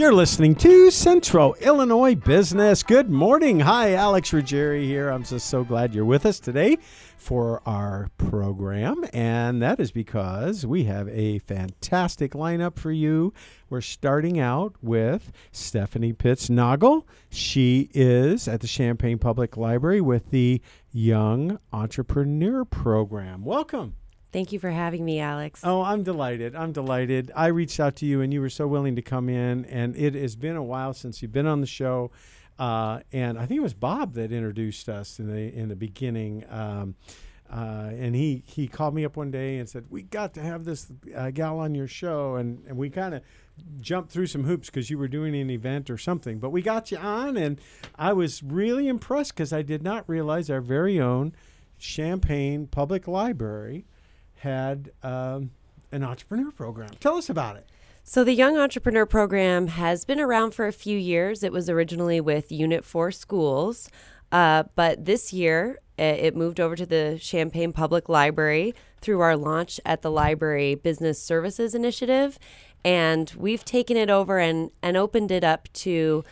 You're listening to Central Illinois Business. Good morning. Hi, Alex Ruggieri here. I'm just so glad you're with us today for our program. And that is because we have a fantastic lineup for you. We're starting out with Stephanie Pitts Noggle. She is at the Champaign Public Library with the Young Entrepreneur Program. Welcome. Thank you for having me, Alex. Oh, I'm delighted. I'm delighted. I reached out to you and you were so willing to come in. And it has been a while since you've been on the show. Uh, and I think it was Bob that introduced us in the in the beginning. Um, uh, and he, he called me up one day and said, "We got to have this uh, gal on your show." And, and we kind of jumped through some hoops because you were doing an event or something. But we got you on, and I was really impressed because I did not realize our very own Champaign Public Library had um, an entrepreneur program. Tell us about it. So, the Young Entrepreneur Program has been around for a few years. It was originally with Unit 4 Schools, uh, but this year it moved over to the Champaign Public Library through our launch at the Library Business Services Initiative. And we've taken it over and, and opened it up to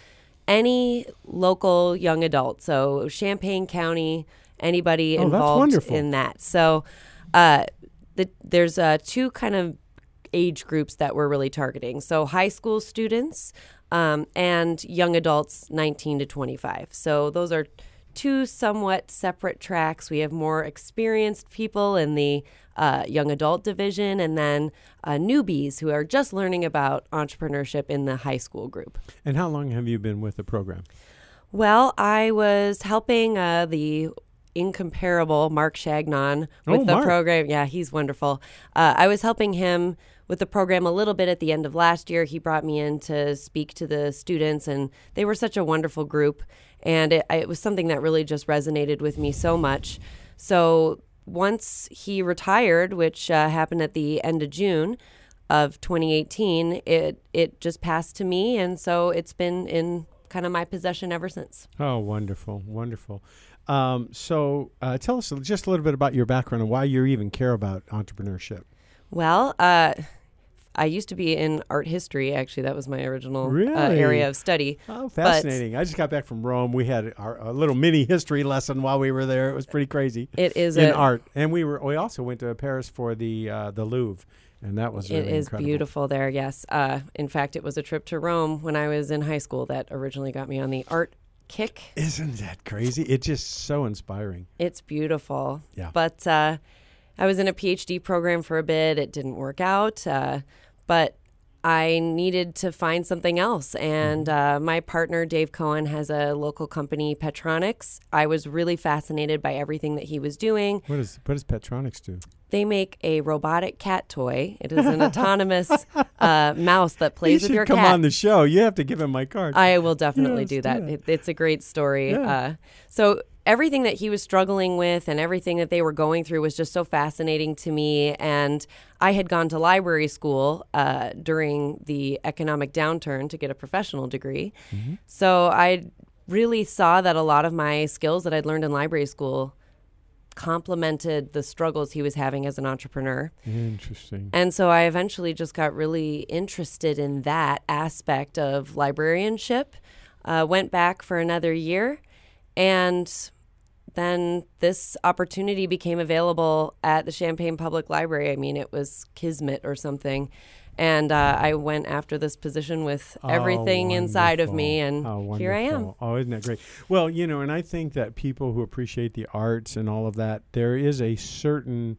any local young adult. So, Champaign County, anybody Oh, involved in that. So, uh, the, there's uh, two kind of age groups that we're really targeting. So high school students um, and young adults 19 to 25. So those are two somewhat separate tracks. We have more experienced people in the uh, young adult division and then uh, newbies who are just learning about entrepreneurship in the high school group. And how long have you been with the program? Well, I was helping uh, the incomparable Mark Shagnon with Oh, the Mark. program. Yeah, he's wonderful. Uh, I was helping him with the program a little bit at the end of last year. He brought me in to speak to the students, and they were such a wonderful group. And it, it was something that really just resonated with me so much. So once he retired, which uh, happened at the end of June of 2018, it it just passed to me, and so it's been in kind of my possession ever since. Oh, wonderful, wonderful. Um, so, uh, tell us just a little bit about your background and why you even care about entrepreneurship. Well, uh, I used to be in art history. Actually, that was my original uh, area of study. Oh, fascinating! I just got back from Rome. We had our, a little mini history lesson while we were there. It was pretty crazy It is in art, and we were we also went to Paris for the uh, the Louvre, and that was It really is incredible. beautiful there. Yes. Uh, in fact, it was a trip to Rome when I was in high school that originally got me on the art kick. Isn't that crazy? It's just so inspiring. It's beautiful. Yeah. But uh, I was in a PhD program for a bit. It didn't work out. Uh, but I needed to find something else. And Mm-hmm. uh, my partner, Dave Cohen, has a local company, Petronics. I was really fascinated by everything that he was doing. What does what does Petronics do? They make a robotic cat toy. It is an autonomous uh, mouse that plays with your come cat. Come on the show. You have to give him my card. I will definitely Yes, do that. that. It, it's a great story. Yeah. Uh, so everything that he was struggling with and everything that they were going through was just so fascinating to me. And I had gone to library school uh, during the economic downturn to get a professional degree. Mm-hmm. So I really saw that a lot of my skills that I'd learned in library school complemented the struggles he was having as an entrepreneur. Interesting. And so I eventually just got really interested in that aspect of librarianship. Uh, went back for another year, and then this opportunity became available at the Champaign Public Library. I mean, it was kismet or something. And uh, I went after this position with everything Oh, inside of me, and. Oh, here I am. Oh, isn't that great? Well, you know, and I think that people who appreciate the arts and all of that, there is a certain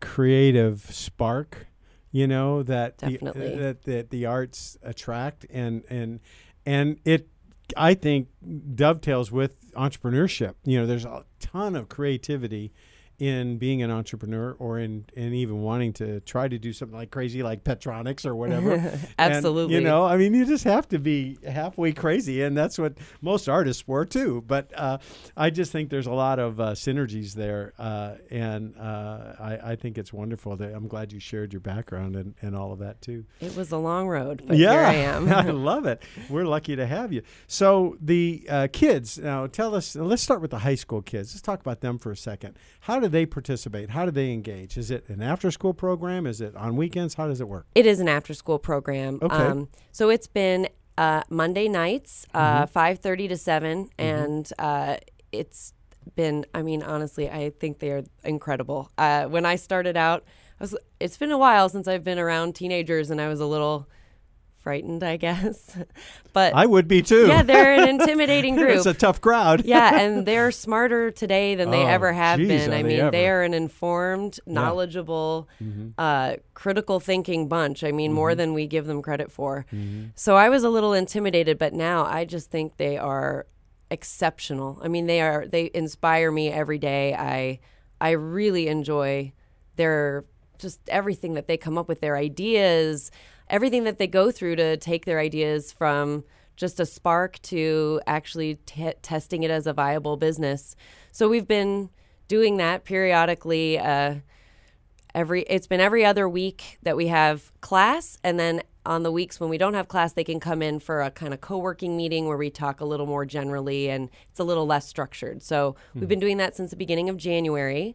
creative spark, you know, that the, Definitely. that that the arts attract, and and and it, I think, dovetails with entrepreneurship. You know, there's a ton of creativity in being an entrepreneur or in, in even wanting to try to do something like crazy like Petronics or whatever. And, Absolutely. you know, I mean, you just have to be halfway crazy, and that's what most artists were too. But uh, I just think there's a lot of uh, synergies there, uh, and uh, I, I think it's wonderful. That I'm glad you shared your background and, and all of that too. It was a long road, but yeah, here I am. I love it. We're lucky to have you. So the uh, kids now, tell us. Let's start with the high school kids. Let's talk about them for a second. How do they participate? How do they engage? Is it an after school program? Is it on weekends? How does it work? It is an after school program. Okay. Um, so it's been uh, Monday nights, uh, five thirty to 7 and uh, it's been. I mean, honestly, I think they are incredible. Uh, when I started out, I was. It's been a while since I've been around teenagers, and I was a little frightened, I guess. but I would be too. yeah, they're an intimidating group. it's a tough crowd. yeah, and they're smarter today than they Oh, ever have geez, been. I mean, ever. they are an informed, knowledgeable, Mm-hmm. uh, critical thinking bunch. I mean, more than we give them credit for. Mm-hmm. So I was a little intimidated, but now I just think they are exceptional. I mean, they are they inspire me every day. I I really enjoy their just everything that they come up with, their ideas, everything that they go through to take their ideas from just a spark to actually t- testing it as a viable business. So we've been doing that periodically. Uh, every it's been every other week that we have class and then on the weeks when we don't have class they can come in for a kind of co-working meeting where we talk a little more generally and it's a little less structured so we've been doing that since the beginning of january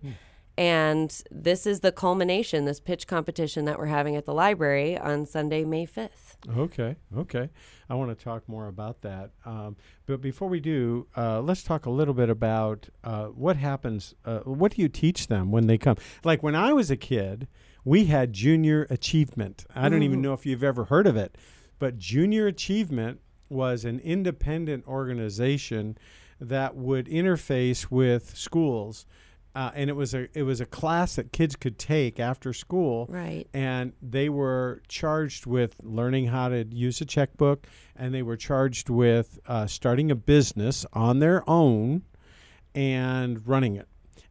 and this is the culmination this pitch competition that we're having at the library on sunday may 5th Okay, okay. I want to talk more about that. Um, but before we do, uh, let's talk a little bit about uh, what happens. Uh, what do you teach them when they come? Like when I was a kid, we had junior achievement. I don't even know if you've ever heard of it, but junior achievement was an independent organization that would interface with schools. Uh, and it was a it was a class that kids could take after school, Right. and they were charged with learning how to use a checkbook and they were charged with uh, starting a business on their own and running it.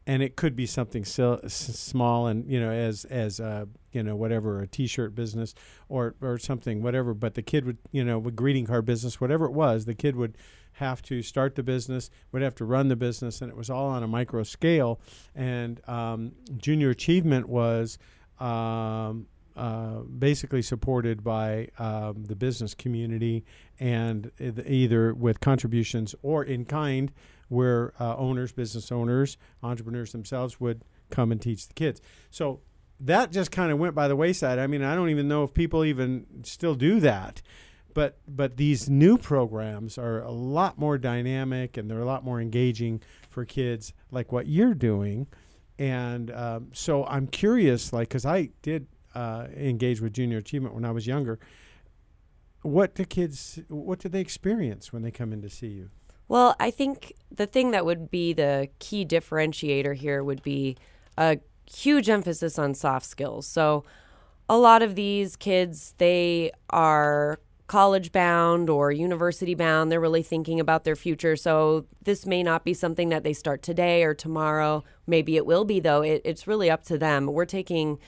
And it could be something sil- s- small and you know as as uh, you know whatever a t-shirt business or or something whatever. But the kid would you know with greeting card business whatever it was the kid would have to start the business would have to run the business and it was all on a micro scale. And um, junior achievement was um, uh, basically supported by um, the business community and either with contributions or in kind where uh, owners business owners entrepreneurs themselves would come and teach the kids. So that just kind of went by the wayside. I mean i don't even know if people even still do that but but these new programs are a lot more dynamic and they're a lot more engaging for kids like what you're doing. And um, so i'm curious like because i did uh, engage with junior achievement when i was younger. What do kids what do they experience when they come in to see you? Well, I think the thing that would be the key differentiator here would be a huge emphasis on soft skills. So, a lot of these kids, they are college bound or university bound. They're really thinking about their future. So, this may not be something that they start today or tomorrow. Maybe it will be, though. It, it's really up to them. We're taking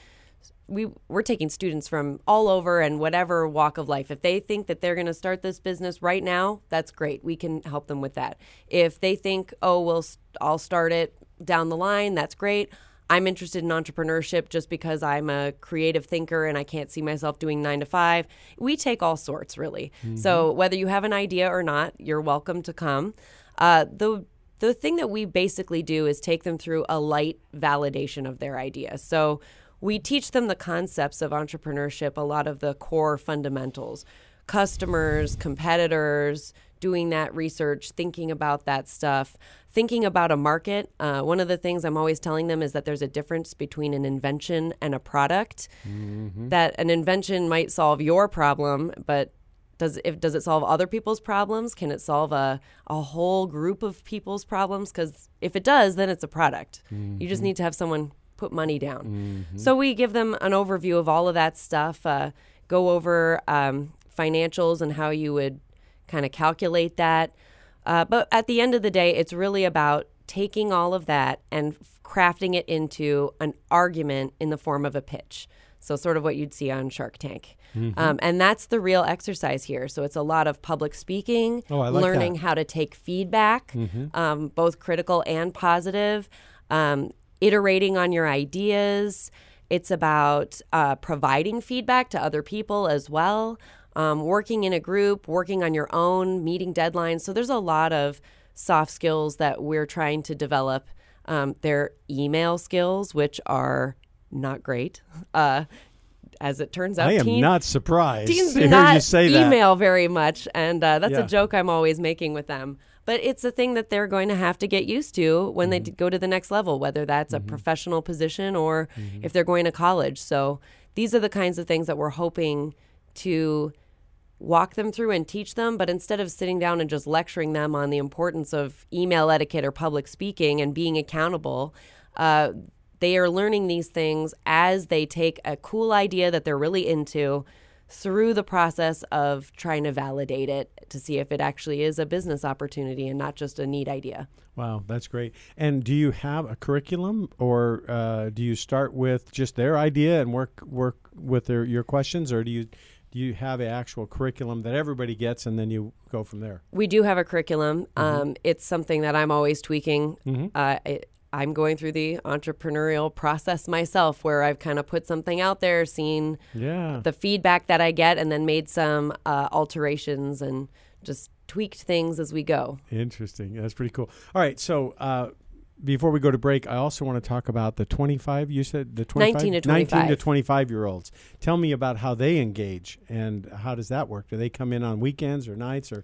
we we're taking students from all over and whatever walk of life. If they think that they're going to start this business right now, that's great. We can help them with that. If they think, "Oh, well, I'll start it down the line," that's great. I'm interested in entrepreneurship just because I'm a creative thinker and I can't see myself doing 9 to 5. We take all sorts, really. So, whether you have an idea or not, you're welcome to come. Uh, the the thing that we basically do is take them through a light validation of their idea. So we teach them the concepts of entrepreneurship, a lot of the core fundamentals customers, competitors, doing that research, thinking about that stuff, thinking about a market. Uh, one of the things I'm always telling them is that there's a difference between an invention and a product. That an invention might solve your problem, but does if does it solve other people's problems? Can it solve a a whole group of people's problems? Because if it does, then it's a product. You just need to have someone put money down. So we give them an overview of all of that stuff. Uh, go over um, financials and how you would kind of calculate that. Uh, but at the end of the day, it's really about taking all of that and f- crafting it into an argument in the form of a pitch. So, sort of what you'd see on Shark Tank. Um, and that's the real exercise here. So, it's a lot of public speaking, Oh, like learning that. how to take feedback, um, both critical and positive, um, iterating on your ideas. It's about uh, providing feedback to other people as well, um, working in a group, working on your own, meeting deadlines. So there's a lot of soft skills that we're trying to develop Um, their email skills, which are not great. Uh, as it turns out, I am teen- not surprised teens do hear not you say that. email very much, and uh, that's Yeah. a joke I'm always making with them. But it's a thing that they're going to have to get used to when they Mm-hmm. d- go to the next level, whether that's a professional position or Mm-hmm. if they're going to college. So these are the kinds of things that we're hoping to walk them through and teach them. But instead of sitting down and just lecturing them on the importance of email etiquette or public speaking and being accountable, uh, they are learning these things as they take a cool idea that they're really into through the process of trying to validate it to see if it actually is a business opportunity and not just a neat idea. Wow, that's great. And do you have a curriculum, or uh, do you start with just their idea and work work with their your questions, or do you do you have an actual curriculum that everybody gets, and then you go from there? We do have a curriculum. Um, it's something that I'm always tweaking. Uh, it, I'm going through the entrepreneurial process myself, where I've kind of put something out there, seen Yeah. the feedback that I get, and then made some uh, alterations and just tweaked things as we go. Interesting. That's pretty cool. All right. So uh, before we go to break, I also want to talk about the 25. You said the 25? 19 to 19 to 25. 25 year olds. Tell me about how they engage and how does that work? Do they come in on weekends or nights or?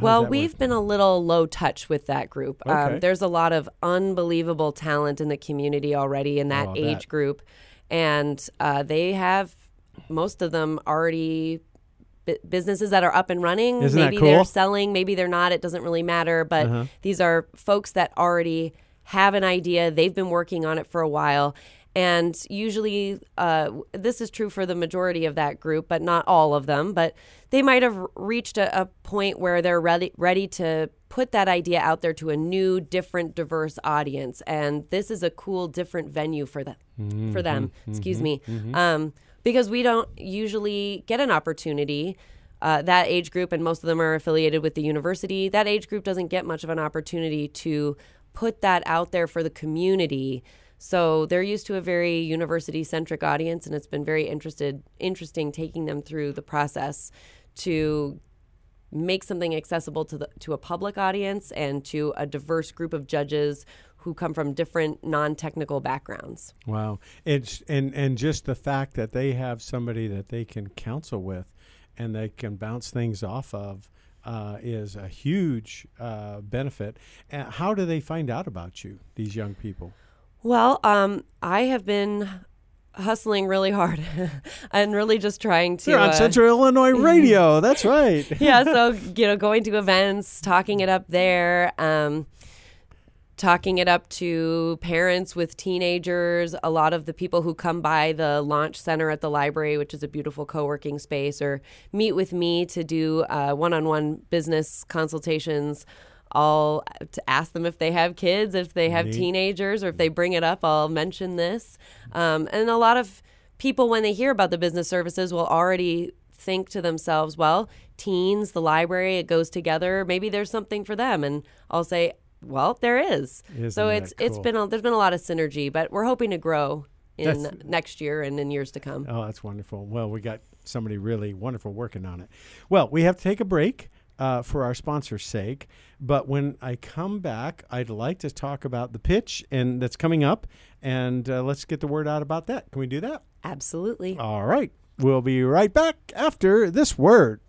Well, we've work? been a little low touch with that group. Okay. Um, there's a lot of unbelievable talent in the community already in that Oh, age group, and uh, they have most of them already businesses that are up and running. Isn't that maybe cool? they're selling, maybe they're not. It doesn't really matter. But Uh-huh. these are folks that already have an idea. They've been working on it for a while. And usually, uh, this is true for the majority of that group, but not all of them. But they might have reached a, a point where they're ready, ready to put that idea out there to a new, different, diverse audience. And this is a cool, different venue for them. For them, excuse me, um, because we don't usually get an opportunity. Uh, that age group, and most of them are affiliated with the university. That age group doesn't get much of an opportunity to put that out there for the community. So they're used to a very university centric audience, and it's been very interested, interesting taking them through the process to make something accessible to the to a public audience and to a diverse group of judges who come from different non-technical backgrounds. Wow. It's and and just the fact that they have somebody that they can counsel with and they can bounce things off of uh, is a huge uh, benefit. And how do they find out about you, these young people? Well, um, I have been hustling really hard and really just trying to. They're on uh, Central Illinois Radio. That's right. yeah, so you know, going to events, talking it up there, um, talking it up to parents with teenagers. A lot of the people who come by the launch center at the library, which is a beautiful co-working space, or meet with me to do uh, one-on-one business consultations. I'll to ask them if they have kids, if they have teenagers, or if they bring it up. I'll mention this, um, and a lot of people when they hear about the business services will already think to themselves, well, teens, the library, it goes together. Maybe there's something for them. And I'll say, well, there is. Isn't so it's it's cool? been a, there's been a lot of synergy, but we're hoping to grow in That's- next year and in years to come. Oh, that's wonderful. Well, we got somebody really wonderful working on it. Well, we have to take a break uh, for our sponsor's sake. But when I come back, I'd like to talk about the pitch and that's coming up, and uh, let's get the word out about that. Can we do that? Absolutely. All right. We'll be right back after this word.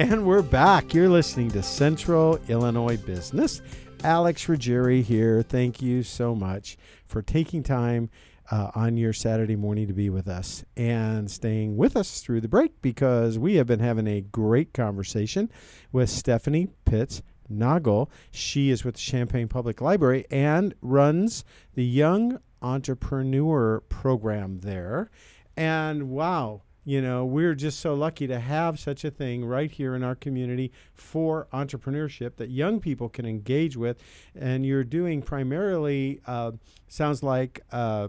And we're back. You're listening to Central Illinois Business. Alex Ruggieri here. Thank you so much for taking time uh, on your Saturday morning to be with us and staying with us through the break because we have been having a great conversation with Stephanie Pitts Noggle. She is with the Champaign Public Library and runs the Young Entrepreneur Program there. And wow, you know, we're just so lucky to have such a thing right here in our community for entrepreneurship that young people can engage with. And you're doing primarily, uh, sounds like, uh,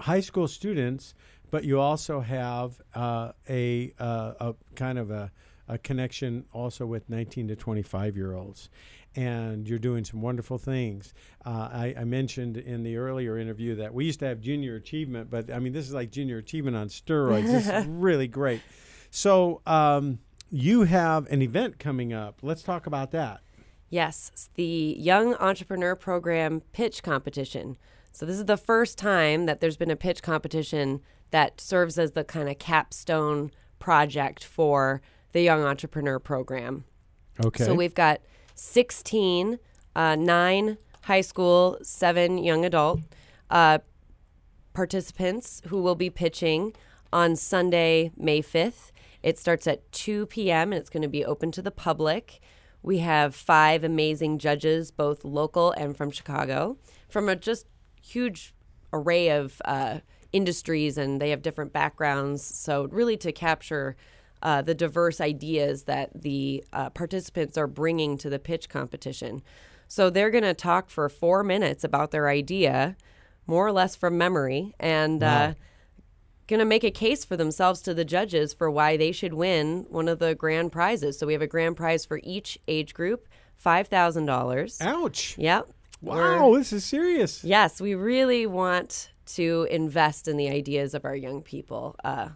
high school students, but you also have uh, a, uh, a kind of a, a connection also with 19 to 25 year olds. And you're doing some wonderful things. Uh, I, I mentioned in the earlier interview that we used to have junior achievement, but I mean, this is like junior achievement on steroids. this is really great. So, um, you have an event coming up. Let's talk about that. Yes, the Young Entrepreneur Program pitch competition. So, this is the first time that there's been a pitch competition that serves as the kind of capstone project for the Young Entrepreneur Program. Okay. So, we've got 16, uh, nine high school, seven young adult uh, participants who will be pitching on Sunday, May 5th. It starts at 2 p.m. and it's going to be open to the public. We have five amazing judges, both local and from Chicago, from a just huge array of uh, industries, and they have different backgrounds. So, really, to capture uh, the diverse ideas that the uh, participants are bringing to the pitch competition. So, they're going to talk for four minutes about their idea, more or less from memory, and Wow. uh, going to make a case for themselves to the judges for why they should win one of the grand prizes. So we have a grand prize for each age group, five thousand dollars. Ouch. Yep. We're- Wow, this is serious. Yes, we really want to invest in the ideas of our young people. Uh,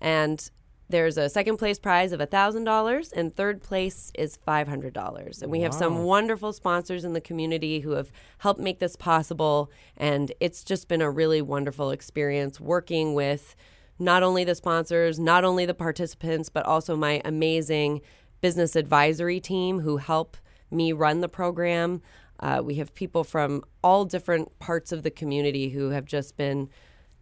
and there's a second place prize of $1,000, and third place is $500. And we have some wonderful sponsors in the community who have helped make this possible. And it's just been a really wonderful experience working with not only the sponsors, not only the participants, but also my amazing business advisory team who help me run the program. Uh, we have people from all different parts of the community who have just been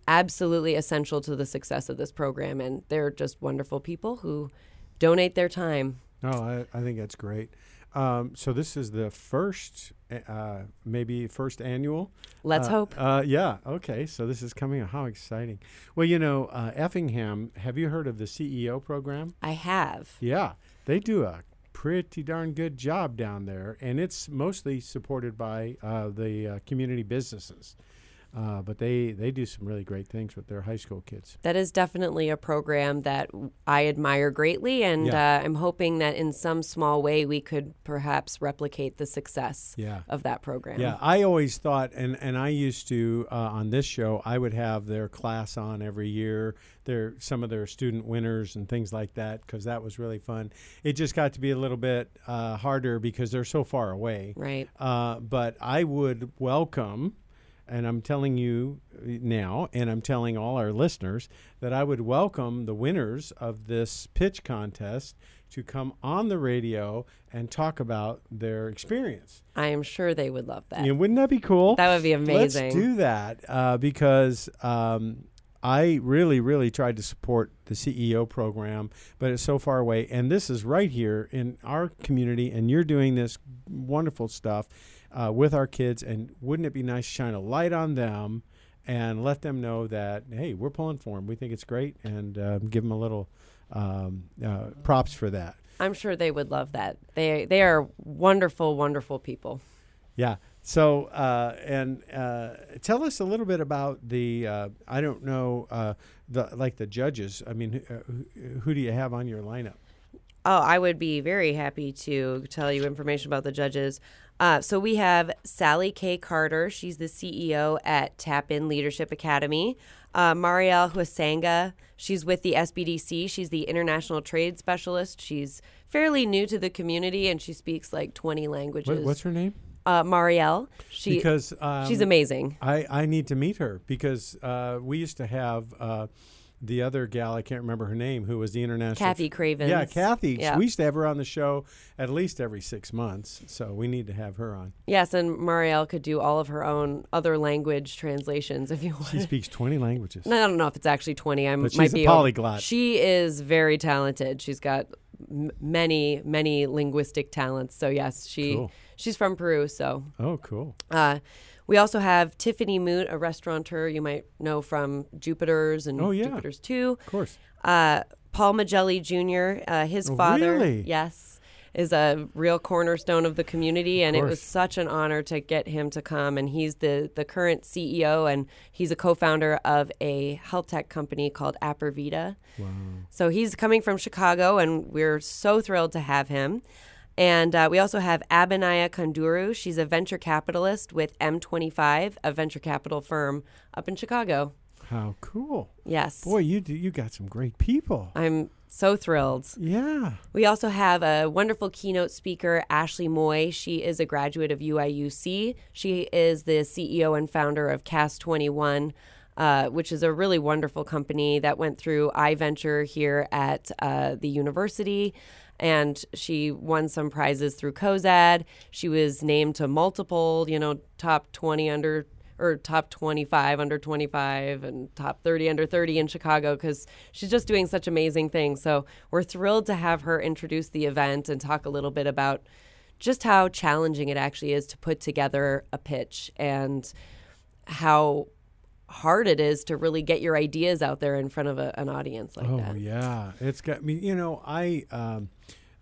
absolutely essential to the success of this program. And they're just wonderful people who donate their time. No, I, I think that's great. Um, so this is the first, uh, maybe first annual. Let's Uh, hope. Uh, yeah. Okay. So this is coming. up. How exciting! Well, you know, uh, Effingham. Have you heard of the CEO program? I have. Yeah, they do a pretty darn good job down there, and it's mostly supported by uh, the uh, community businesses. Uh, but they, they do some really great things with their high school kids. That is definitely a program that I admire greatly, and Yeah. uh, I'm hoping that in some small way we could perhaps replicate the success Yeah. of that program. Yeah, I always thought, and, and I used to uh, on this show, I would have their class on every year, their some of their student winners and things like that, because that was really fun. It just got to be a little bit uh, harder because they're so far away. Right. Uh, but I would welcome, and I'm telling you now, and I'm telling all our listeners that I would welcome the winners of this pitch contest to come on the radio and talk about their experience. I am sure they would love that. Yeah, wouldn't that be cool? That would be amazing. Let's do that uh, because um, I really, really tried to support the CEO program, but it's so far away. And this is right here in our community, and you're doing this wonderful stuff uh, with our kids. And wouldn't it be nice to shine a light on them and let them know that, hey, we're pulling for them. We think it's great, and uh, give them a little um, uh, props for that. I'm sure they would love that. They they are wonderful, wonderful people. Yeah. So, uh, and uh, tell us a little bit about the. Uh, I don't know, uh, the like the judges. I mean, uh, who, who do you have on your lineup? Oh, I would be very happy to tell you information about the judges. Uh, so we have Sally K. Carter. She's the CEO at Tap In Leadership Academy. Uh, Marielle Huasanga. She's with the SBDC. She's the International Trade Specialist. She's fairly new to the community and she speaks like 20 languages. What, what's her name? uh, Marielle. She, because um, she's amazing. I, I need to meet her because uh, we used to have uh, the other gal, I can't remember her name, who was the international. Kathy Cravens. Yeah, Kathy. Yeah. We used to have her on the show at least every six months, so we need to have her on. Yes, and Marielle could do all of her own other language translations if you want. She speaks 20 languages. I don't know if it's actually 20. I But might she's a be polyglot. She is very talented. She's got m- many, many linguistic talents. So yes, she Cool. she's from Peru. So Oh, cool. uh, we also have Tiffany Moot, a restaurateur you might know from Jupiter's and Oh, yeah. Jupiter's too. Of course. Uh, Paul Magelli Jr., uh, his Oh, father. really? Yes. Is a real cornerstone of the community, and it was such an honor to get him to come. And he's the the current CEO, and he's a co-founder of a health tech company called Apervita. Wow. So he's coming from Chicago, and we're so thrilled to have him. And uh, we also have Abinaya Kanduru. She's a venture capitalist with M25, a venture capital firm up in Chicago. How cool. Yes. Boy, you do, you got some great people. I'm so thrilled. Yeah. We also have a wonderful keynote speaker, Ashley Moy. She is a graduate of UIUC. She is the CEO and founder of Cast 21, uh, which is a really wonderful company that went through iVenture here at uh, the university. And she won some prizes through COZAD. She was named to multiple, you know, top 20 under or top 25 under 25 and top 30 under 30 in Chicago because she's just doing such amazing things. So we're thrilled to have her introduce the event and talk a little bit about just how challenging it actually is to put together a pitch and how hard it is to really get your ideas out there in front of a, an audience like oh that. Oh yeah, it's got me. You know, I um,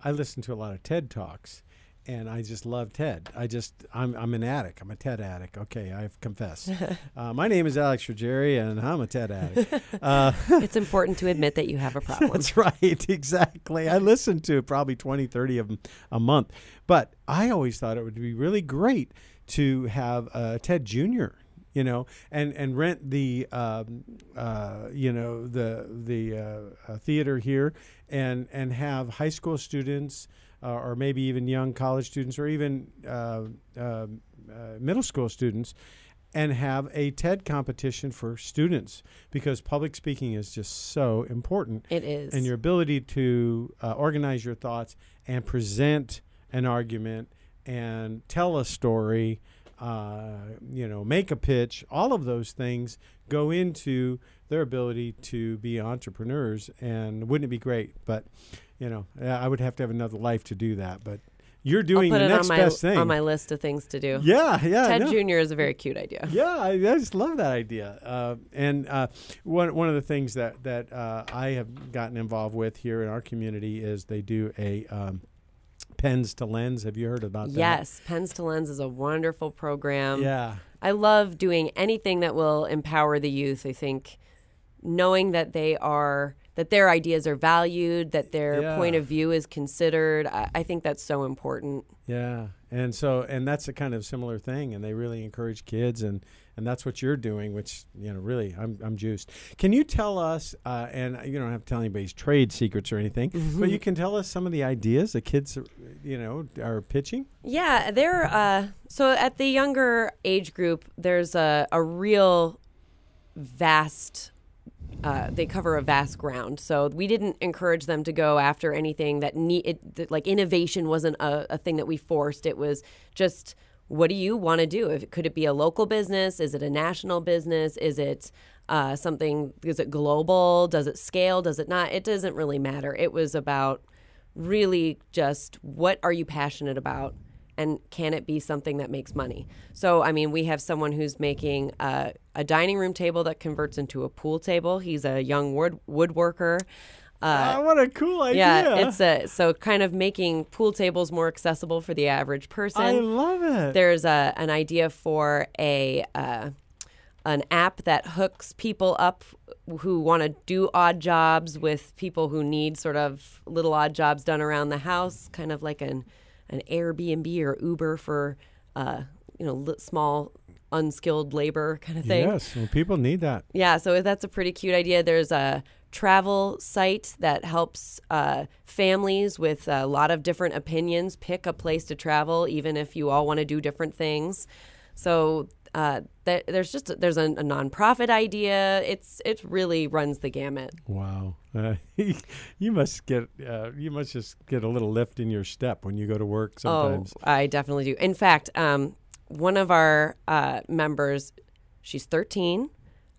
I listen to a lot of TED talks, and I just love TED. I just I'm I'm an addict. I'm a TED addict. Okay, I've confessed. uh, my name is Alex Ruggieri, and I'm a TED addict. Uh, it's important to admit that you have a problem. That's right, exactly. I listen to probably 20, 30 of them a month. But I always thought it would be really great to have uh, Ted Jr. You know, and and rent the um, uh, you know the the uh, uh, theater here, and and have high school students, uh, or maybe even young college students, or even uh, uh, uh, middle school students, and have a TED competition for students because public speaking is just so important. It is. And your ability to uh, organize your thoughts and present an argument and tell a story, uh, you know, make a pitch, all of those things go into their ability to be entrepreneurs. And wouldn't it be great? But, you know, I would have to have another life to do that. But you're doing the next on my best thing. on my list of things to do. yeah, yeah. Ted no. Jr. is a very cute idea. Yeah, I, I just love that idea. Uh, and uh, one one of the things that that uh, I have gotten involved with here in our community is they do a um, pens to lens. Have you heard about that? Yes, Pens to Lens is a wonderful program. Yeah. I love doing anything that will empower the youth. I think knowing that they are that their ideas are valued, that their Yeah. point of view is considered. I, I think that's so important. Yeah, and so and that's a kind of similar thing, and they really encourage kids, and and that's what you're doing, which you know really I'm I'm juiced. Can you tell us, uh, and you don't have to tell anybody's trade secrets or anything, but you can tell us some of the ideas the kids, are, you know, are pitching. Yeah, they're uh, so at the younger age group. There's a a real vast. Uh, they cover a vast ground, so we didn't encourage them to go after anything that need like innovation wasn't a, a thing that we forced. It was just what do you want to do? If could it be a local business? Is it a national business? Is it uh, something? Is it global? Does it scale? Does it not? It doesn't really matter. It was about really just what are you passionate about and can it be something that makes money so i mean we have someone who's making uh, a dining room table that converts into a pool table he's a young wood woodworker uh, oh, what a cool idea! yeah it's a so kind of making pool tables more accessible for the average person I love it. there's a, an idea for a uh, an app that hooks people up who want to do odd jobs with people who need sort of little odd jobs done around the house, kind of like an an Airbnb or Uber for uh, you know small unskilled labor kind of thing. Yes, well, people need that. Yeah, so that's a pretty cute idea. There's a travel site that helps uh, families with a lot of different opinions pick a place to travel, even if you all want to do different things. So uh, th- there's just there's a, a nonprofit idea. It's it really runs the gamut. Wow, uh, you must get uh, you must just get a little lift in your step when you go to work sometimes. Oh, I definitely do. In fact, um, one of our uh, members, she's 13.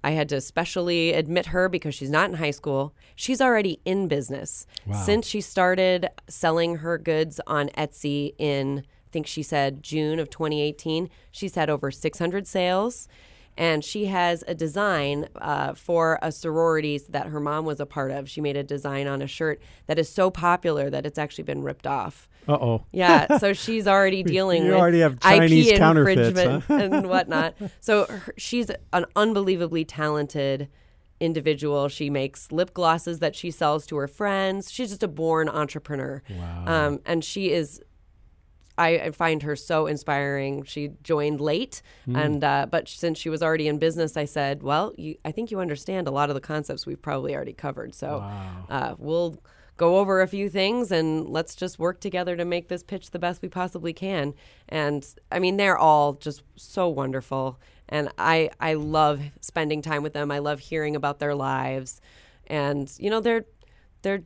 I had to specially admit her because she's not in high school. She's already in business. Wow. Since she started selling her goods on Etsy in, think she said June of 2018, she's had over 600 sales. and she has a design uh, for a sorority that her mom was a part of. She made a design on a shirt that is so popular that it's actually been ripped off. Uh oh. Yeah, so she's already dealing You with already have Chinese IP counterfeits, infringement huh? and whatnot. So her, she's an unbelievably talented individual. She makes lip glosses that she sells to her friends. She's just a born entrepreneur. Wow. Um, and she is. I, find her so inspiring. She joined late, Hmm. and uh, but since she was already in business, I said, "Well, you, I think you understand a lot of the concepts we've probably already covered. So Wow. uh, we'll go over a few things and let's just work together to make this pitch the best we possibly can." And I mean, they're all just so wonderful, and I I love spending time with them. I love hearing about their lives, and you know they're they're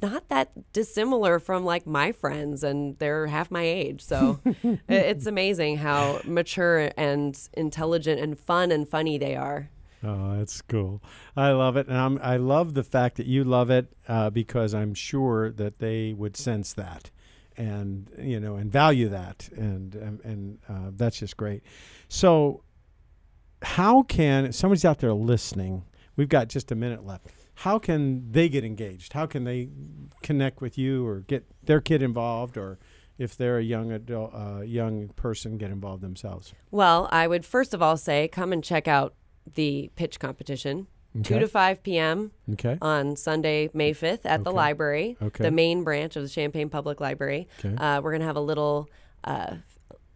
not that dissimilar from like my friends and they're half my age so it's amazing how mature and intelligent and fun and funny they are Oh, that's cool. I love it, and I'm, I love the fact that you love it uh, because I'm sure that they would sense that, and you know, and value that, and and, and uh, that's just great. So, how can somebody's out there listening? We've got just a minute left. How can they get engaged? How can they connect with you or get their kid involved, or if they're a young adult, uh, young person, get involved themselves? well i would first of all say come and check out the pitch competition 2 to 5 p.m Okay. on sunday may 5th at the library Okay. the main branch of the champaign public library Okay. uh, we're going to have a little uh,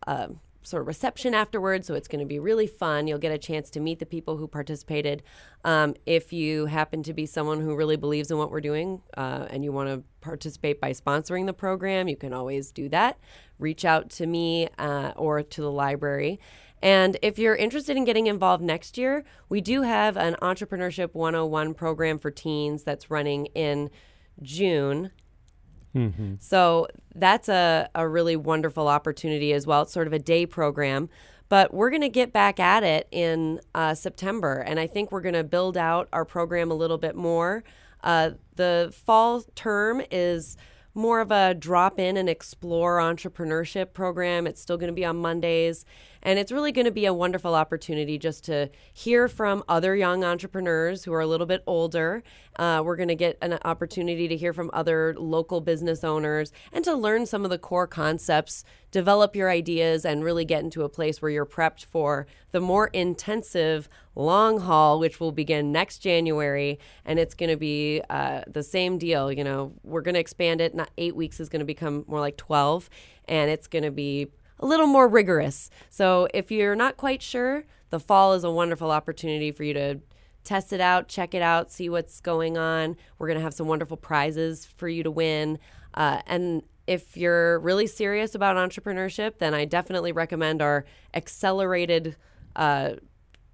uh, sort of reception afterwards. So it's going to be really fun. You'll get a chance to meet the people who participated. Um, if you happen to be someone who really believes in what we're doing uh, and you want to participate by sponsoring the program, you can always do that. Reach out to me uh, or to the library. And if you're interested in getting involved next year, we do have an Entrepreneurship 101 program for teens that's running in June. So that's a, a really wonderful opportunity as well. It's sort of a day program, but we're going to get back at it in uh, September. And I think we're going to build out our program a little bit more. Uh, the fall term is more of a drop in and explore entrepreneurship program. It's still going to be on Mondays. And it's really going to be a wonderful opportunity just to hear from other young entrepreneurs who are a little bit older. Uh, we're going to get an opportunity to hear from other local business owners and to learn some of the core concepts, develop your ideas, and really get into a place where you're prepped for the more intensive long haul, which will begin next January. And it's going to be uh, the same deal. You know, we're going to expand it. Not eight weeks is going to become more like 12, and it's going to be a little more rigorous. So if you're not quite sure, the fall is a wonderful opportunity for you to test it out, check it out, see what's going on. We're going to have some wonderful prizes for you to win. Uh, and if you're really serious about entrepreneurship, then I definitely recommend our accelerated, uh,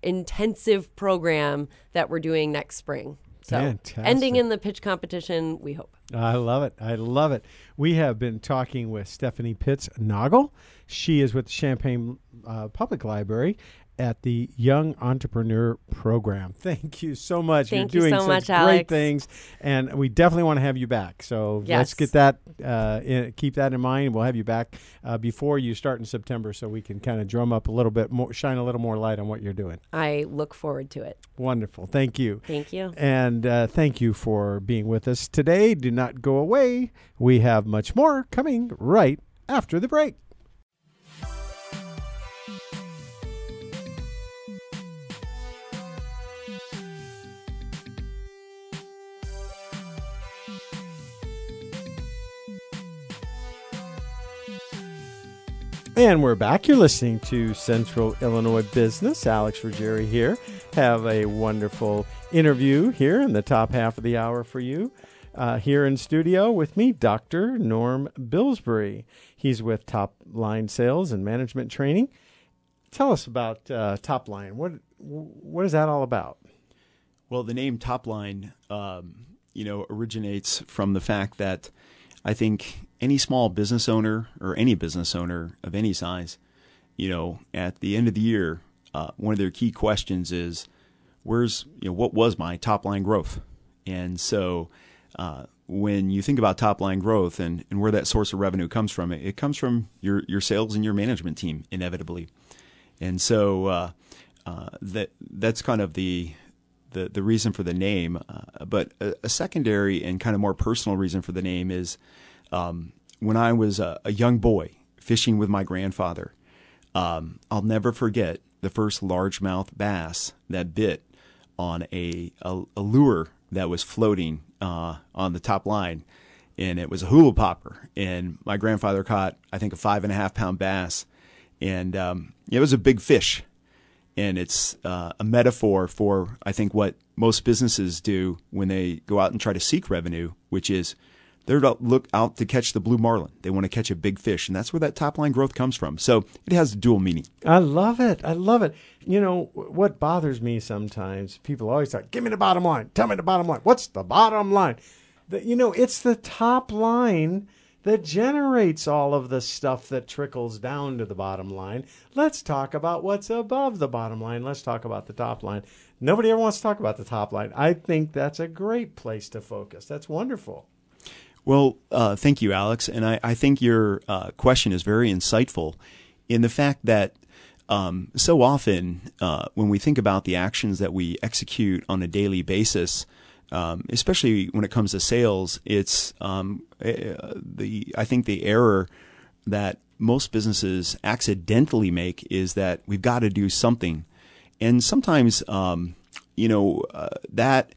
intensive program that we're doing next spring. So, Fantastic. ending in the pitch competition, we hope. I love it. I love it. We have been talking with Stephanie Pitts Noggle. She is with the Champaign uh, Public Library at the Young Entrepreneur Program. Thank you so much. Thank You're you doing so such much, great Alex. things, and we definitely want to have you back. So let's get that. Uh, in, keep that in mind. We'll have you back uh, before you start in September, so we can kind of drum up a little bit more, shine a little more light on what you're doing. I look forward to it. Wonderful. Thank you. Thank you. And uh, thank you for being with us today. Do not go away. We have much more coming right after the break. And we're back. You're listening to Central Illinois Business. Alex Ruggieri here. Have a wonderful interview here in the top half of the hour for you. Uh, here in studio with me, Dr. Norm Billsbury. He's with Top Line Sales and Management Training. Tell us about uh, Top Line. What what is that all about? Well, the name Topline, um, you know, originates from the fact that I think any small business owner or any business owner of any size, you know, at the end of the year, uh, one of their key questions is, "Where's you know what was my top line growth?" And so, uh, when you think about top line growth and, and where that source of revenue comes from, it, it comes from your your sales and your management team inevitably. And so, uh, uh, that that's kind of the the, the reason for the name. Uh, but a, a, secondary and kind of more personal reason for the name is um, when I was a, a, young boy fishing with my grandfather. Um, I'll never forget the first largemouth bass that bit on a, a, a lure that was floating uh, on the top line, and it was a hula popper. And my grandfather caught, I think, a five and a half pound bass, and um, it was a big fish and it's uh, a metaphor for I think what most businesses do when they go out and try to seek revenue, which is they're to look out to catch the blue marlin. They want to catch a big fish, and that's where that top line growth comes from. So it has dual meaning. I love it. I love it. You know what bothers me sometimes? People always say, "Give me the bottom line. Tell me the bottom line. What's the bottom line?" The, you know, it's the top line that generates all of the stuff that trickles down to the bottom line. Let's talk about what's above the bottom line. Let's talk about the top line. Nobody ever wants to talk about the top line. I think that's a great place to focus. That's wonderful. Well, uh, thank you, Alex. And I, I think your uh, question is very insightful in the fact that um, so often uh, when we think about the actions that we execute on a daily basis, um, especially when it comes to sales, it's um, eh, the I think the error that most businesses accidentally make is that we've got to do something, and sometimes um, you know uh, that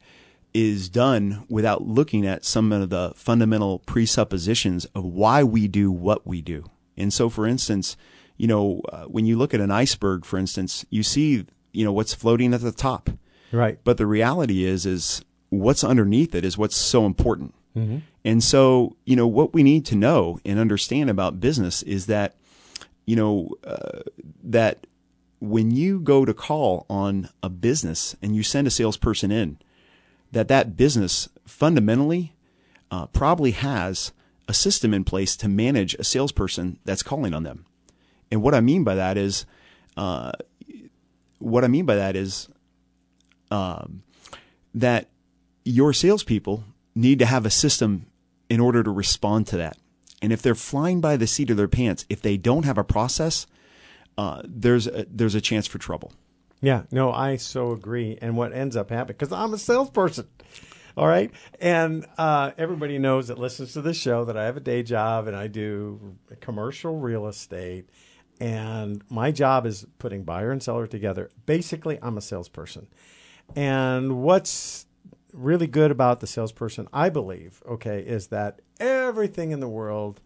is done without looking at some of the fundamental presuppositions of why we do what we do. And so, for instance, you know, uh, when you look at an iceberg, for instance, you see, you know, what's floating at the top. Right. But the reality is, is what's underneath it is what's so important. Mm-hmm. And so, you know, what we need to know and understand about business is that, you know, uh, that when you go to call on a business and you send a salesperson in, that that business fundamentally uh, probably has a system in place to manage a salesperson that's calling on them. And what I mean by that is, uh, what I mean by that is um, that your salespeople need to have a system in order to respond to that. And if they're flying by the seat of their pants, if they don't have a process, uh, there's a, there's a chance for trouble. Yeah, no, I so agree. And what ends up happening, because I'm a salesperson, all right? And uh, everybody knows that listens to this show that I have a day job and I do commercial real estate. And my job is putting buyer and seller together. Basically, I'm a salesperson. And what's really good about the salesperson, I believe, okay, is that everything in the world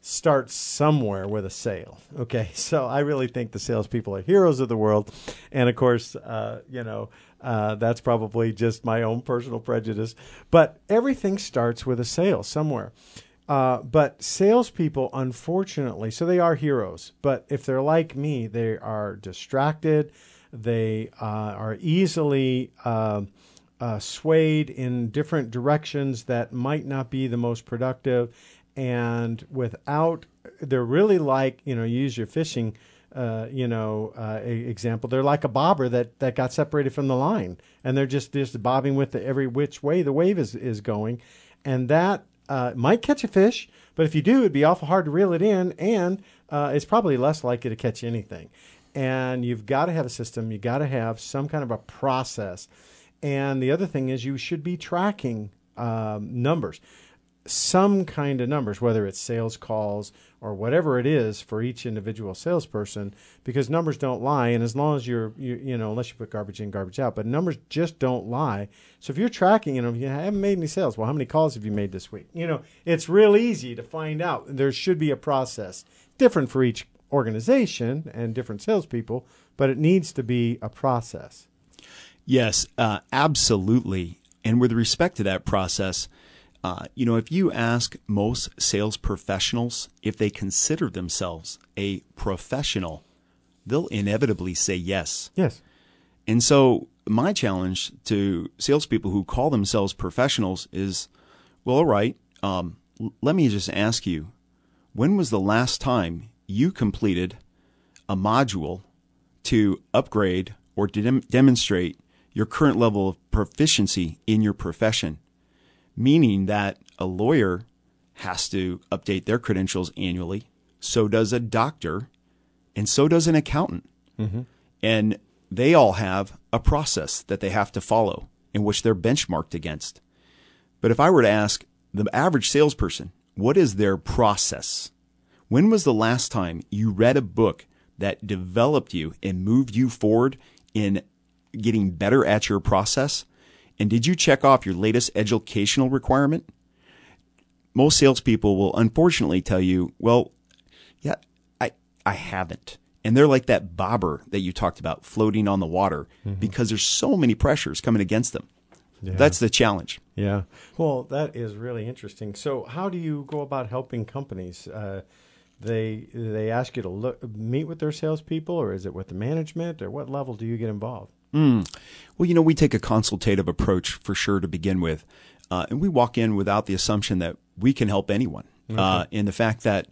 starts somewhere with a sale. Okay, so I really think the salespeople are heroes of the world, and of course, uh, you know. Uh, that's probably just my own personal prejudice, but everything starts with a sale somewhere. Uh, but salespeople, unfortunately, so they are heroes. But if they're like me, they are distracted. They uh, are easily um, uh, swayed in different directions that might not be the most productive. And without, they're really like, you know, use your fishing, uh, you know, uh, example. They're like a bobber that, that got separated from the line, and they're just just bobbing with the, every which way the wave is is going, and that uh, might catch a fish. But if you do, it'd be awful hard to reel it in, and uh, it's probably less likely to catch anything. And you've got to have a system. You got to have some kind of a process and the other thing is you should be tracking um, numbers, some kind of numbers, whether it's sales calls or whatever it is for each individual salesperson, because numbers don't lie. And as long as you're, you, you know, unless you put garbage in, garbage out, but numbers just don't lie. So if you're tracking, you know, you haven't made any sales, well, how many calls have you made this week? You know, it's real easy to find out. There should be a process different for each organization and different salespeople, but it needs to be a process. Yes, uh, absolutely. And with respect to that process, uh, you know, if you ask most sales professionals if they consider themselves a professional, they'll inevitably say yes. Yes. And so, my challenge to salespeople who call themselves professionals is well, all right, um, l- let me just ask you when was the last time you completed a module to upgrade or to dem- demonstrate your current level of proficiency in your profession, meaning that a lawyer has to update their credentials annually. So does a doctor, and so does an accountant. Mm-hmm. And they all have a process that they have to follow in which they're benchmarked against. But if I were to ask the average salesperson, what is their process? When was the last time you read a book that developed you and moved you forward in getting better at your process? And did you check off your latest educational requirement? Most salespeople will unfortunately tell you, well, yeah, I, I haven't. And they're like that bobber that you talked about floating on the water because there's so many pressures coming against them. Yeah. That's the challenge. Yeah. Well, that is really interesting. So, how do you go about helping companies? Uh, they they ask you to look meet with their salespeople, or is it with the management, or what level do you get involved? Well, you know, we take a consultative approach for sure to begin with. Uh, and we walk in without the assumption that we can help anyone. Uh, and the fact that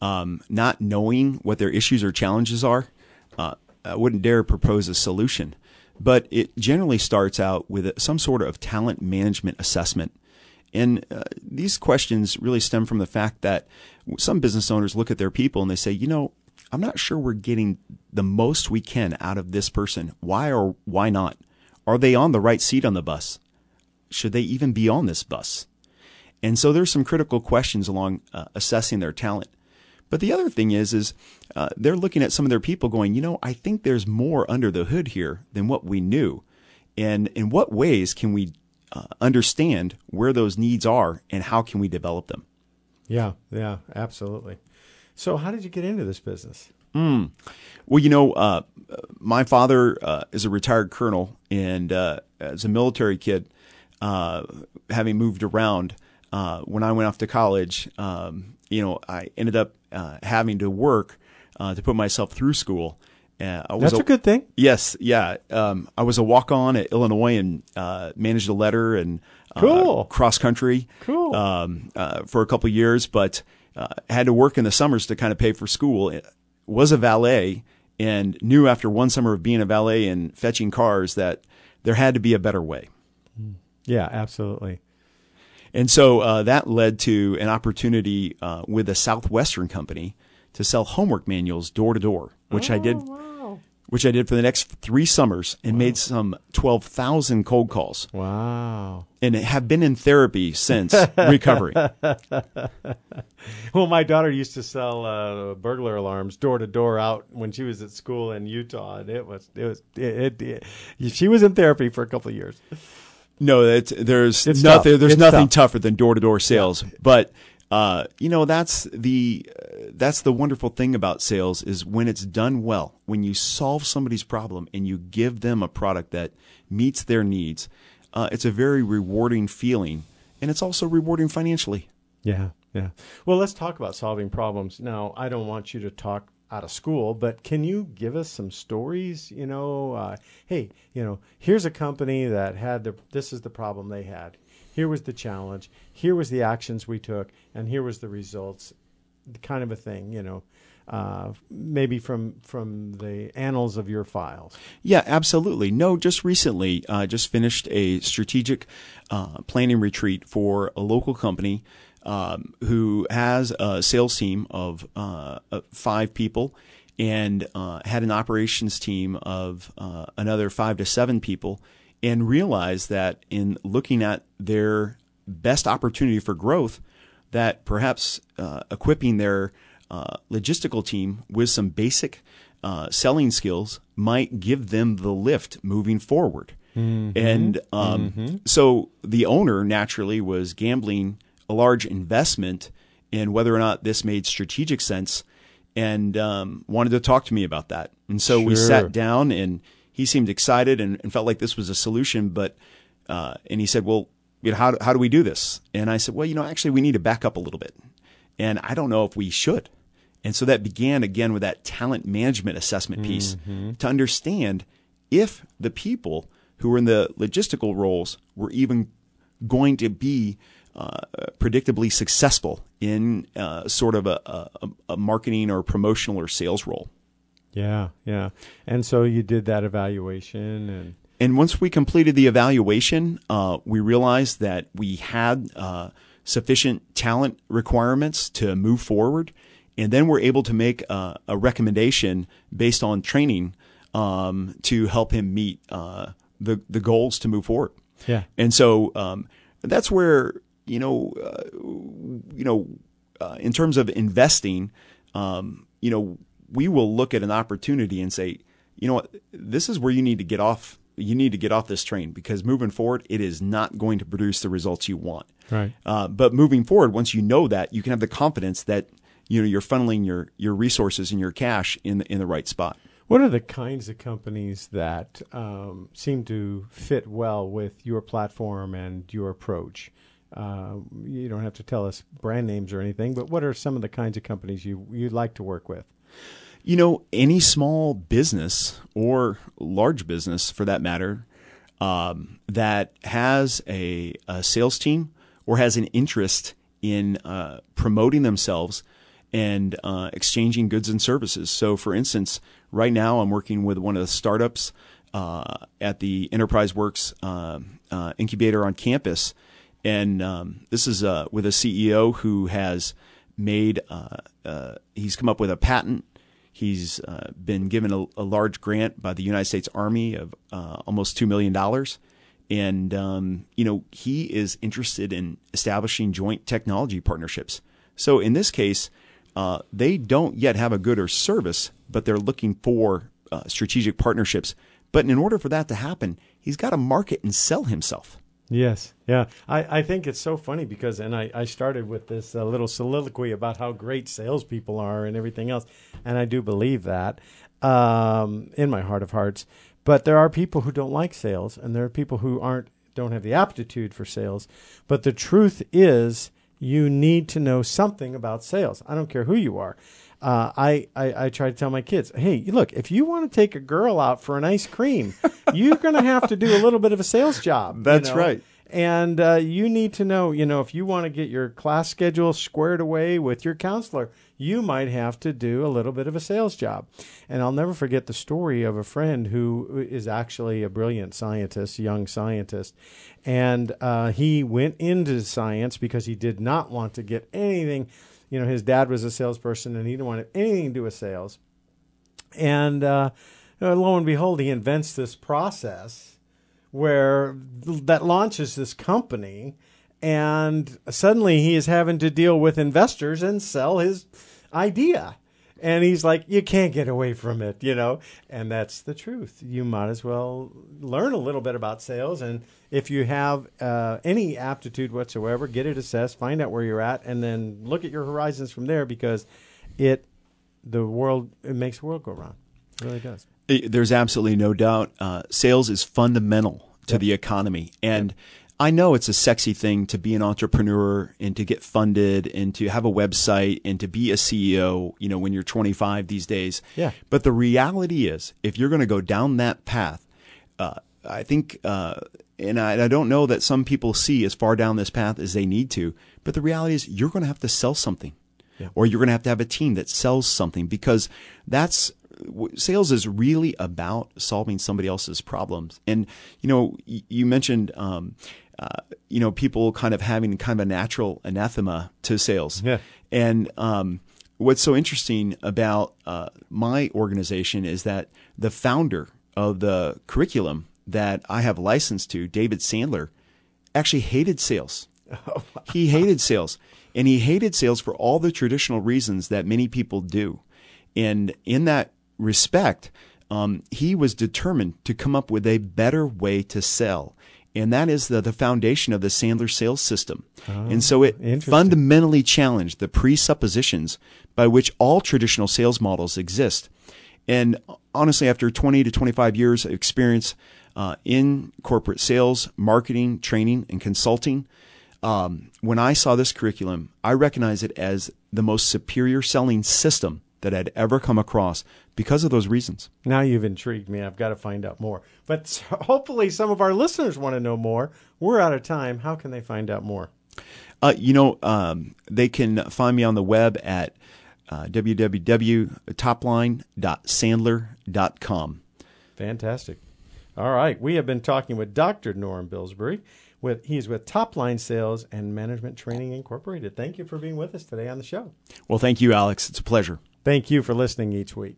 um, not knowing what their issues or challenges are, uh, I wouldn't dare propose a solution. But it generally starts out with some sort of talent management assessment. And uh, these questions really stem from the fact that some business owners look at their people and they say, you know, I'm not sure we're getting the most we can out of this person. Why or why not? Are they on the right seat on the bus? Should they even be on this bus? And so there's some critical questions along uh, assessing their talent. But the other thing is, is uh, they're looking at some of their people going, you know, I think there's more under the hood here than what we knew. And in what ways can we uh, understand where those needs are and how can we develop them? Yeah, yeah, absolutely. So, how did you get into this business? Well, you know, uh, my father uh, is a retired colonel, and uh, as a military kid, uh, having moved around, uh, when I went off to college, um, you know, I ended up uh, having to work uh, to put myself through school. Uh, I was That's a good thing. Yes, yeah. Um, I was a walk on at Illinois and uh, managed a letter and uh, Cool. cross country Cool. um, uh, for a couple of years, but uh, had to work in the summers to kind of pay for school. It was a valet and knew after one summer of being a valet and fetching cars that there had to be a better way. Yeah, absolutely. And so uh, that led to an opportunity uh, with a Southwestern company to sell homework manuals door to door, which I did. Which I did for the next three summers and made some twelve thousand cold calls, Wow. and have been in therapy since recovering. Well, my daughter used to sell uh, burglar alarms door to door out when she was at school in Utah, and it was it was it, it, it- she was in therapy for a couple of years. No, that's, there's It's nothing. tough. There's It's nothing tough. tougher than door to door sales. But uh, you know, that's the uh, that's the wonderful thing about sales is when it's done well. When you solve somebody's problem and you give them a product that meets their needs, uh, it's a very rewarding feeling, and it's also rewarding financially. Yeah, yeah. Well, let's talk about solving problems. Now, I don't want you to talk out of school, but can you give us some stories? You know, uh, hey, you know, here's a company that had the this is the problem they had. Here was the challenge. Here was the actions we took, and here was the results. Kind of a thing, you know. Uh, maybe from from the annals of your files. Yeah, absolutely. No, just recently, uh, just finished a strategic uh, planning retreat for a local company um, who has a sales team of uh, five people and uh, had an operations team of uh, another five to seven people, and realize that in looking at their best opportunity for growth, that perhaps uh, equipping their uh, logistical team with some basic uh, selling skills might give them the lift moving forward. And um, so the owner naturally was gambling a large investment in whether or not this made strategic sense and um, wanted to talk to me about that. And so we sat down and he seemed excited and, and felt like this was a solution. But, uh, and he said, well, you know, how, how do we do this? And I said, well, you know, actually we need to back up a little bit. And I don't know if we should. And so that began again with that talent management assessment piece to understand if the people who were in the logistical roles were even going to be uh, predictably successful in uh, sort of a, a, a marketing or promotional or sales role. Yeah, yeah. And so you did that evaluation, and And once we completed the evaluation, uh, we realized that we had uh, sufficient talent requirements to move forward. And then we're able to make uh, a recommendation based on training um, to help him meet uh, the the goals to move forward. Yeah. And so um, that's where you know uh, you know uh, in terms of investing, um, you know we will look at an opportunity and say, you know what, this is where you need to get off. You need to get off this train because moving forward, it is not going to produce the results you want. Right. Uh, but moving forward, once you know that, you can have the confidence that you know you're funneling your your resources and your cash in the, in the right spot. What are the kinds of companies that um, seem to fit well with your platform and your approach? Uh, you don't have to tell us brand names or anything, but what are some of the kinds of companies you you like to work with? You know, any small business or large business for that matter um, that has a, a, sales team or has an interest in uh, promoting themselves and uh, exchanging goods and services. So, for instance, right now I'm working with one of the startups uh, at the Enterprise Works um, uh, incubator on campus. And um, this is uh, with a CEO who has made, uh, he's come up with a patent He's uh, been given a, a, large grant by the United States Army of uh, almost $2 million. And, um, you know, he is interested in establishing joint technology partnerships. So in this case, uh, they don't yet have a good or service, but they're looking for uh, strategic partnerships. But in order for that to happen, he's got to market and sell himself. Yes, yeah. I, I think it's so funny because, and I, I started with this uh, little soliloquy about how great salespeople are and everything else, and I do believe that um, in my heart of hearts. But there are people who don't like sales, and there are people who aren't don't have the aptitude for sales. But the truth is, you need to know something about sales. I don't care who you are. Uh, I, I, I try to tell my kids, hey, look, if you want to take a girl out for an ice cream, you're going to have to do a little bit of a sales job. That's you know? right. And uh, you need to know, you know, if you want to get your class schedule squared away with your counselor, you might have to do a little bit of a sales job. And I'll never forget the story of a friend who is actually a brilliant scientist, young scientist. And uh, he went into science because he did not want to get anything. You know, his dad was a salesperson and he didn't want anything to do with sales. And uh, lo and behold, he invents this process where that launches this company and suddenly he is having to deal with investors and sell his idea and he's like you can't get away from it you know and that's the truth you might as well learn a little bit about sales and if you have uh, any aptitude whatsoever get it assessed find out where you're at and then look at your horizons from there because it the world it makes the world go round it really does there's absolutely no doubt. Uh, sales is fundamental to yep. the economy, and yep. I know it's a sexy thing to be an entrepreneur and to get funded and to have a website and to be a CEO. You know, when you're 25 these days. Yeah. But the reality is, if you're going to go down that path, uh, I think, uh, and I, I don't know that some people see as far down this path as they need to. But the reality is, you're going to have to sell something. Yeah. Or you're going to have to have a team that sells something because that's sales is really about solving somebody else's problems. And you know, you mentioned. Um, uh, you know, people kind of having kind of a natural anathema to sales. Yeah. And um, what's so interesting about uh, my organization is that the founder of the curriculum that I have licensed to, David Sandler, actually hated sales. Oh, wow. He hated sales. And he hated sales for all the traditional reasons that many people do. And in that respect, um, he was determined to come up with a better way to sell. And that is the, the foundation of the Sandler sales system. Oh, and so it fundamentally challenged the presuppositions by which all traditional sales models exist. And honestly, after 20 to 25 years of experience uh, in corporate sales, marketing, training, and consulting, um, when I saw this curriculum, I recognized it as the most superior selling system that I'd ever come across because of those reasons. Now you've intrigued me. I've got to find out more. But hopefully, some of our listeners want to know more. We're out of time. How can they find out more? Uh, you know, um, they can find me on the web at uh, www.topline.sandler.com. Fantastic. All right. We have been talking with Dr. Norm Billsbury. With, he's with Topline Sales and Management Training Incorporated. Thank you for being with us today on the show. Well, thank you, Alex. It's a pleasure. Thank you for listening each week.